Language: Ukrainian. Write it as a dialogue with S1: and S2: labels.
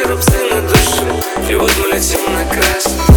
S1: сироп сына душу И вот мы летим на красный